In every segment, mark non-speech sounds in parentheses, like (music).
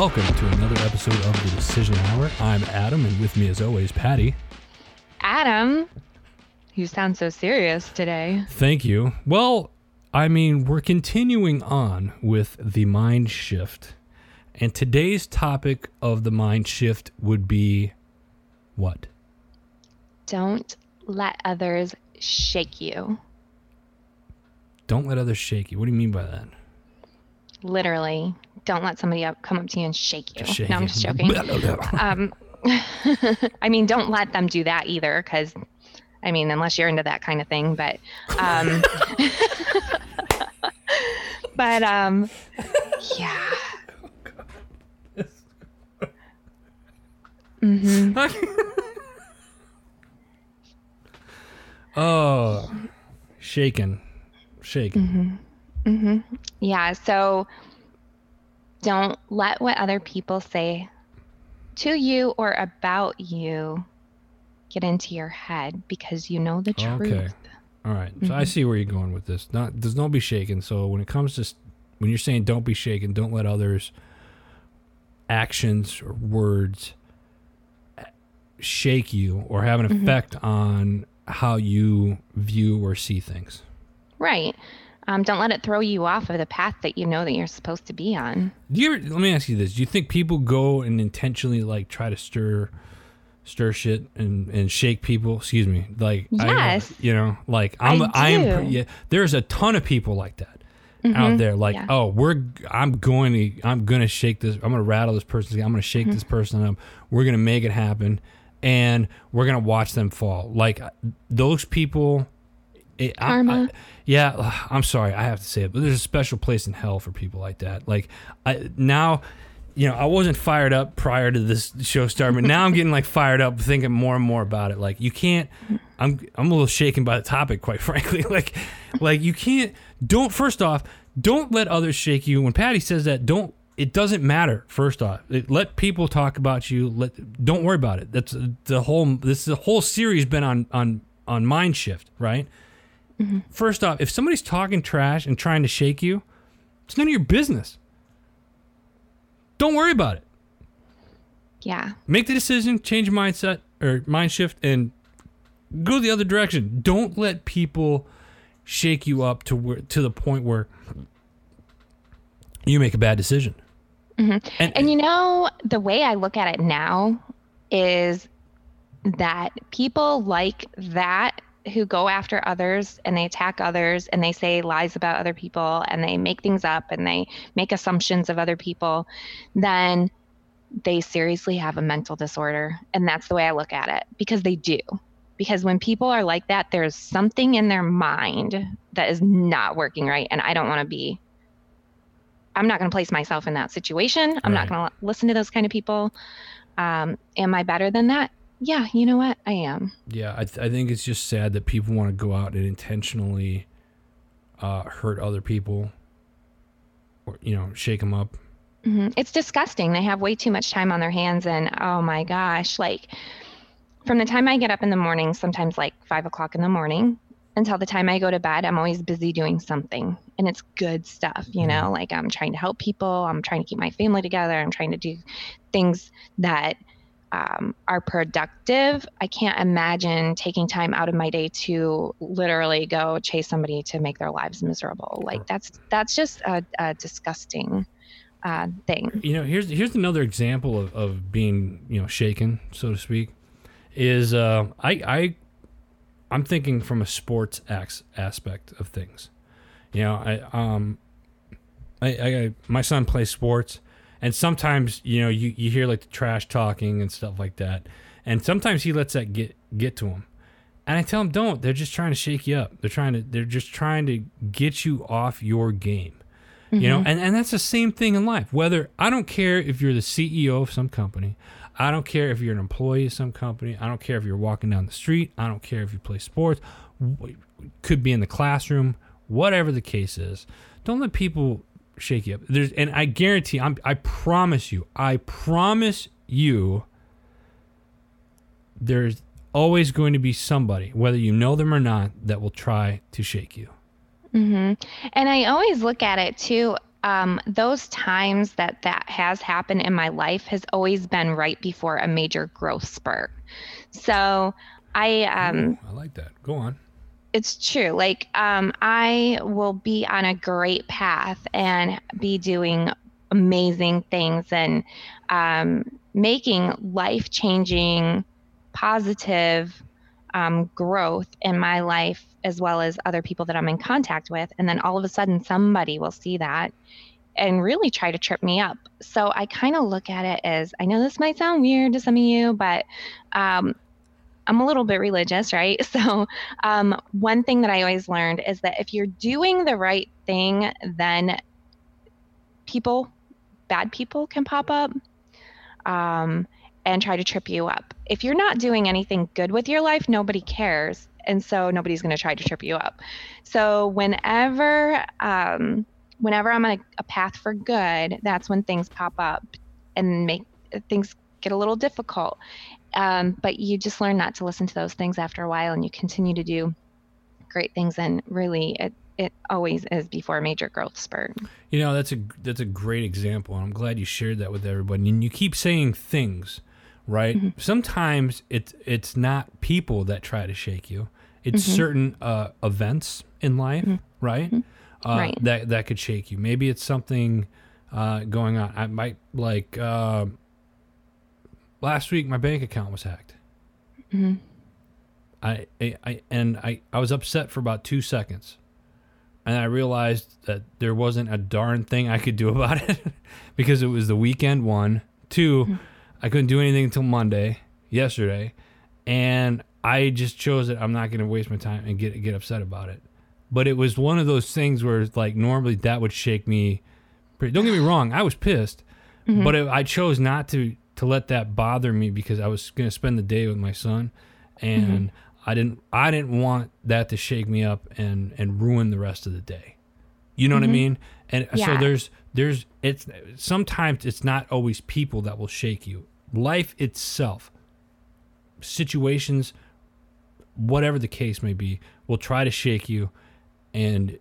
Welcome to another episode of the Decision Hour. I'm Adam, and with me, as always, Patty. Adam, you sound so serious today. Thank you. Well, I mean, we're continuing on with the mind shift. And today's topic of the mind shift would be what? Don't let others shake you. Don't let others shake you. What do you mean by that? Literally, don't let somebody up come up to you and shake you. Shake no, I'm just joking. (laughs) um, (laughs) I mean, don't let them do that either, because I mean, unless you're into that kind of thing. But, um, (laughs) but um, yeah. hmm oh, shaken. Shaken. Hmm Yeah. So don't let what other people say to you or about you get into your head because you know the truth. Okay. All right. So I Mhm. see where you're going with this. Not does not be shaken. So when it comes to when you're saying don't be shaken, don't let others actions or words uh, shake you or have an Mhm. effect on how you view or see things. Right. Um, don't let it throw you off of the path that you know that you're supposed to be on. Do you ever, let me ask you this. Do you think people go and intentionally like try to stir stir shit and and shake people? Excuse me. Like I Yes. you know, like I'm I I am yeah, there's a ton of people like that. out Mhm. there like Yeah. oh we're i'm going to i'm to shake this i'm going to rattle this person i'm going to shake Mm-hmm. this person up we're going to make it happen and we're going to watch them fall like those people it, I- Karma. I, yeah i'm sorry i have to say it but there's a special place in hell for people like that. Like i now you know i wasn't fired up prior to this show starting but now i'm getting like fired up thinking more and more about it. Like you can't i'm i'm a little shaken by the topic quite (laughs) frankly. Like like you can't don't first off don't let others shake you. When patty says that don't it doesn't matter first off. It- let people talk about you let don't worry about it. That's the whole this the whole series been on on on mind shift right first off if somebody's talking trash and trying to shake you it's none of your business don't worry about it Yeah. make the decision, change your mindset or mind shift, and go the other direction. Don't let people shake you up to where to the point where you make a bad decision. Mhm. And, And you know, the way I look at it now is that people like that who go after others and they attack others and they say lies about other people and they make things up and they make assumptions of other people, then they seriously have a mental disorder. And that's the way I look at it because they do. Because when people are like that, there's something in their mind that is not working right. And I don't want to be I'm not going to place myself in that situation. I'm Right. not going to listen to those kind of people. Um, am I better than that? Yeah, you know what? I am. yeah, I, th- I think it's just sad that people want to go out and intentionally uh, hurt other people, or you know, shake them up. hmm It's disgusting. They have way too much time on their hands, and oh my gosh, like from the time I get up in the morning, sometimes like five o'clock in the morning, until the time I go to bed, I'm always busy doing something, and it's good stuff. You know, like I'm trying to help people, I'm trying to keep my family together, I'm trying to do things that um, are productive. I can't imagine taking time out of my day to literally go chase somebody to make their lives miserable. Like that's that's just a, a disgusting uh, thing. you know here's here's another example of, of being you know shaken so to speak is uh i i i'm thinking from a sports ax- aspect of things you know i um I, I my son plays sports and sometimes you know you, you hear like the trash talking and stuff like that. And sometimes he lets that get get to him and i tell him don't. They're just trying to shake you up. They're trying to they're just trying to get you off your game. You know? Mm-hmm. And, and that's the same thing in life. Whether i don't care if you're the ceo of some company. I don't care if you're an employee of some company. I don't care if you're walking down the street. I don't care if you play sports. Could be in the classroom. Whatever the case is. Don't let people shake you up there's and i guarantee I'm, i promise you i promise you there's always going to be somebody whether you know them or not that will try to shake you Mm-hmm. And I always look at it too. um, those times that that has happened in my life has always been right before a major growth spurt. So I um, Ooh, I like that. Go on. It's true. Like um, I will be on a great path and be doing amazing things and um, making life changing, positive um, growth in my life as well as other people that I'm in contact with. And then all of a sudden, somebody will see that and really try to trip me up. So I kind of look at it as I know this might sound weird to some of you, but um, I'm a little bit religious, right? (laughs) So um, one thing that I always learned is that if you're doing the right thing, then people, bad people, can pop up. Um, and try to trip you up. If you're not doing anything good with your life, nobody cares. And so nobody's going to try to trip you up. So whenever, um, whenever I'm on a, a path for good, that's when things pop up and make things get a little difficult. Um, but you just learn not to listen to those things after a while and you continue to do great things. And really, it, it always is before a major growth spurt. You know, that's a that's a great example, and I'm glad you shared that with everybody. And you keep saying things, right? Mm-hmm. Sometimes it's it's not people that try to shake you; it's Mm-hmm. certain uh, events in life, right? Uh, Right. That that could shake you. Maybe it's something uh, going on. I might like uh, last week. My bank account was hacked. Mhm. I, I, I and I, I was upset for about two seconds and I realized that there wasn't a darn thing I could do (laughs) about it (laughs) because it was the weekend one. 2 I couldn't do anything until Monday, yesterday, and I just chose that I'm not going to waste my time and get get upset about it. But it was one of those things where like normally that would shake me. Pretty, don't get me wrong, I was pissed, but it, I chose not to to let that bother me because I was going to spend the day with my son, and mm-hmm. I didn't I didn't want that to shake me up and and ruin the rest of the day. You know what I mm-hmm. mean? And so there's there's it's sometimes it's not always people that will shake you. Life itself, situations, whatever the case may be, will try to shake you. And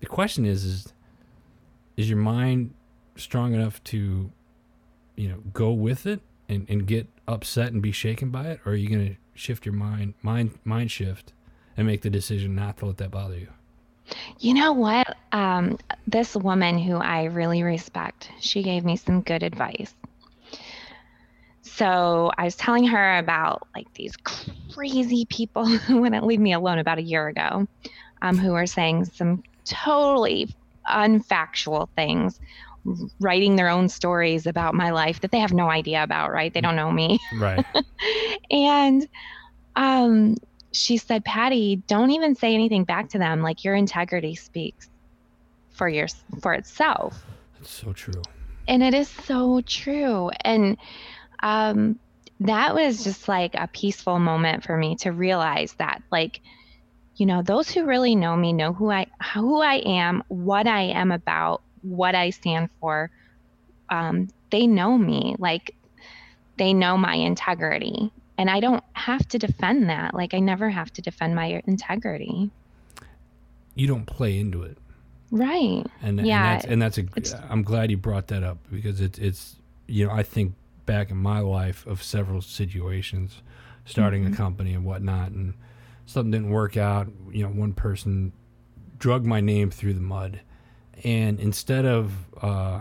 the question is is is your mind strong enough to you know go with it and, and get upset and be shaken by it or are you going to shift your mind mind mind shift and make the decision not to let that bother you You know what? Um, this woman who I really respect, she gave me some good advice. So I was telling her about like these crazy people (laughs) who wouldn't leave me alone about a year ago, um, who were saying some totally unfactual things, writing their own stories about my life that they have no idea about, right? They don't know me. right (laughs) And um, she said, Patty, don't even say anything back to them. Like your integrity speaks for your for itself. that's so true And it is so true. And um, that was just like a peaceful moment for me to realize that, like, you know, those who really know me know who I who I am, what I am about, what I stand for. Um, they know me, like they know my integrity, and I don't have to defend that. Like I never have to defend my integrity. you don't play into it Right. and, Yeah, and that's and that's a i'm glad you brought that up because it's it's you know i think back in my life of several situations starting Mm-hmm. a company and whatnot and something didn't work out you know one person drug my name through the mud and instead of uh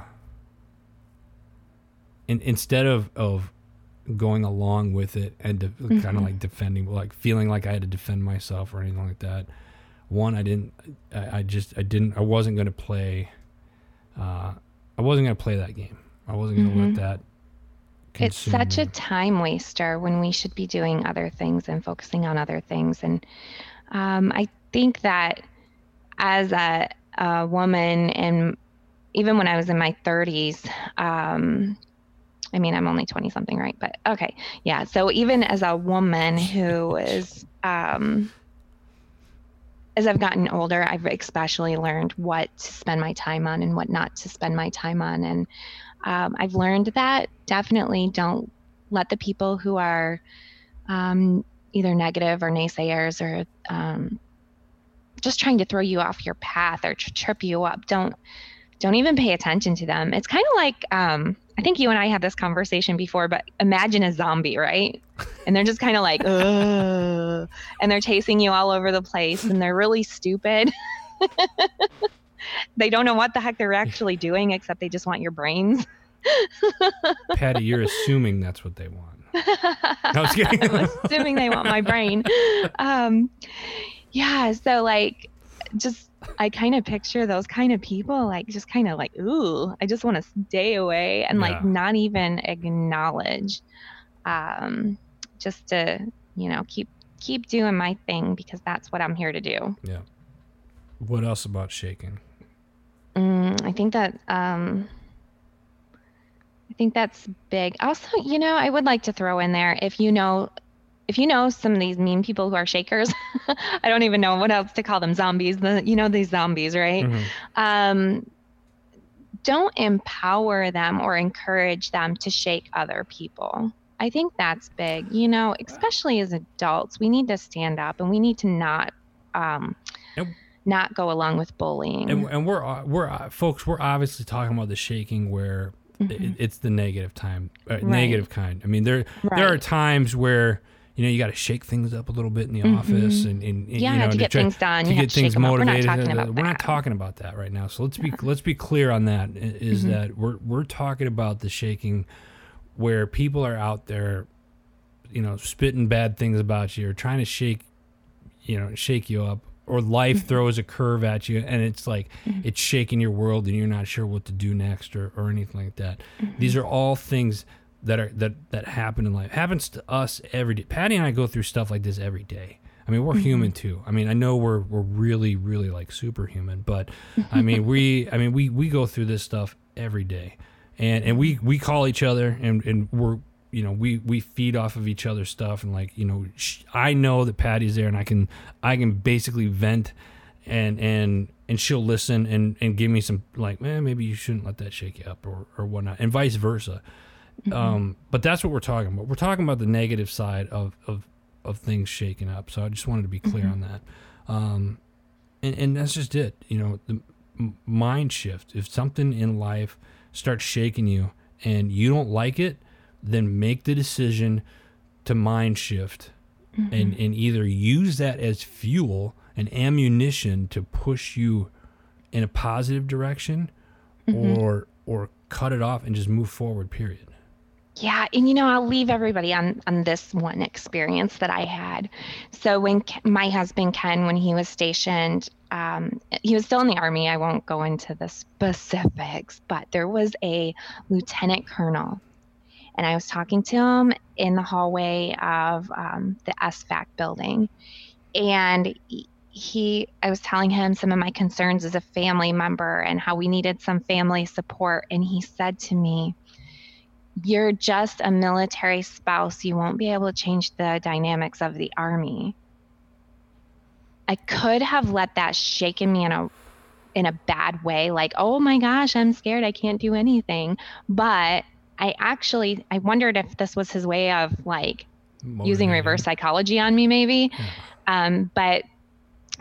in, instead of of going along with it and de- kind Mm-hmm. of like defending like feeling like i had to defend myself or anything like that one i didn't i, I just i didn't i wasn't going to play uh i wasn't going to play that game i wasn't going to let that Mm-hmm. It's such a time waster when we should be doing other things and focusing on other things. And um, I think that as a, a woman, and even when I was in my 30s, um, I mean, I'm only 20 something, right? But okay. Yeah. So even as a woman who is, um, as I've gotten older, I've especially learned what to spend my time on and what not to spend my time on. And um, I've learned that definitely don't let the people who are um, either negative or naysayers or um, just trying to throw you off your path or to trip you up don't don't even pay attention to them. It's kind of like um, I think you and I had this conversation before, but imagine a zombie, right? And they're just kind of like, Ugh, and they're chasing you all over the place, and they're really stupid. (laughs) they don't know what the heck they're actually doing, except they just want your brains. (laughs) Patty, you're assuming that's what they want. No, I am (laughs) assuming they want my brain. Um, yeah, so like, just I kind of picture those kind of people, like just kind of like, ooh, I just want to stay away and yeah. like not even acknowledge, um, just to you know keep keep doing my thing because that's what I'm here to do. Yeah. What else about shaking? Mm, I think that um, I think that's big. Also, you know, I would like to throw in there if you know if you know some of these mean people who are shakers, (laughs) I don't even know what else to call them zombies. The you know these zombies, right? Mm-hmm. Um, don't empower them or encourage them to shake other people. I think that's big. You know, especially as adults, we need to stand up and we need to not um, not go along with bullying. And, and we're uh, we're uh, folks, we're obviously talking about the shaking where mm-hmm. it, it's the negative time, uh, right. negative kind. I mean, there right. there are times where you know you got to shake things up a little bit in the mm-hmm. office and, and, and yeah, you know, to, to get try, things done, to get things motivated. We're not talking about we're not talking about that right now. So let's be let's be clear on that. Is mm-hmm. that we're we're talking about the shaking where people are out there, you know, spitting bad things about you or trying to shake, you know, shake you up or life mm-hmm. throws a curve at you and it's like mm-hmm. it's shaking your world and you're not sure what to do next or, or anything like that mm-hmm. these are all things that are that that happen in life. Happens to us every day. Patty and i go through stuff like this every day. I mean we're mm-hmm. human too. I mean i know we're we're really really like superhuman but i mean we i mean we we go through this stuff every day. And and we we call each other and and we're you know we we feed off of each other's stuff and like you know sh- I know that Patty's there and I can I can basically vent and and and she'll listen and and give me some like man maybe you shouldn't let that shake you up or or whatnot and vice versa. Mm-hmm. Um, but that's what we're talking about. We're talking about the negative side of of of things shaking up. So I just wanted to be clear mm-hmm. on that. Um, and and that's just it. You know the mind shift. If something in life starts shaking you and you don't like it then make the decision to mind shift mm-hmm. and, and either use that as fuel and ammunition to push you in a positive direction mm-hmm. or or cut it off and just move forward period yeah and you know i'll leave everybody on on this one experience that i had. So when my husband ken when he was stationed um, he was still in the army i won't go into the specifics but there was a lieutenant colonel and I was talking to him in the hallway of um, the SFAC building, and he, I was telling him some of my concerns as a family member and how we needed some family support, and he said to me, "You're just a military spouse. You won't be able to change the dynamics of the army." I could have let that shake me in a in a bad way like oh my gosh i'm scared i can't do anything but I actually I wondered if this was his way of like using reverse psychology on me, maybe. Yeah. Um, but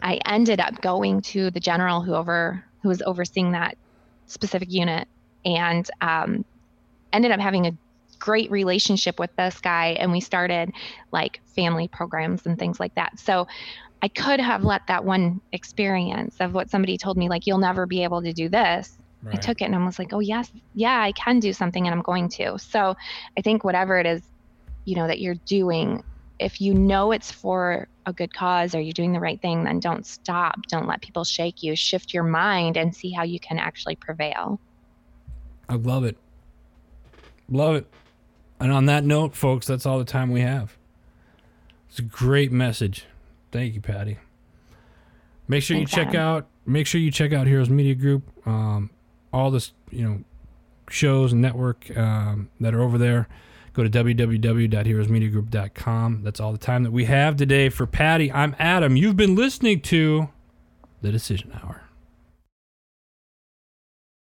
I ended up going to the general who over who was overseeing that specific unit, and um, ended up having a great relationship with this guy, and we started like family programs and things like that. So. I could have let that one experience of what somebody told me, like, you'll never be able to do this, Right. I took it and I was like, oh, yes, yeah, I can do something and I'm going to. So I think whatever it is, you know, that you're doing, if you know it's for a good cause or you're doing the right thing, then don't stop. Don't let people shake you. Shift your mind and see how you can actually prevail. I love it. Love it. And on that note, folks, that's all the time we have. It's a great message. Thank you, Patty. Make sure Thanks, you check Adam. out. Make sure you check out Heroes Media Group. Um, all this, you know, shows and network um, that are over there. Go to www.heroesmediagroup.com. That's all the time that we have today for Patty. I'm Adam. You've been listening to The Decision Hour.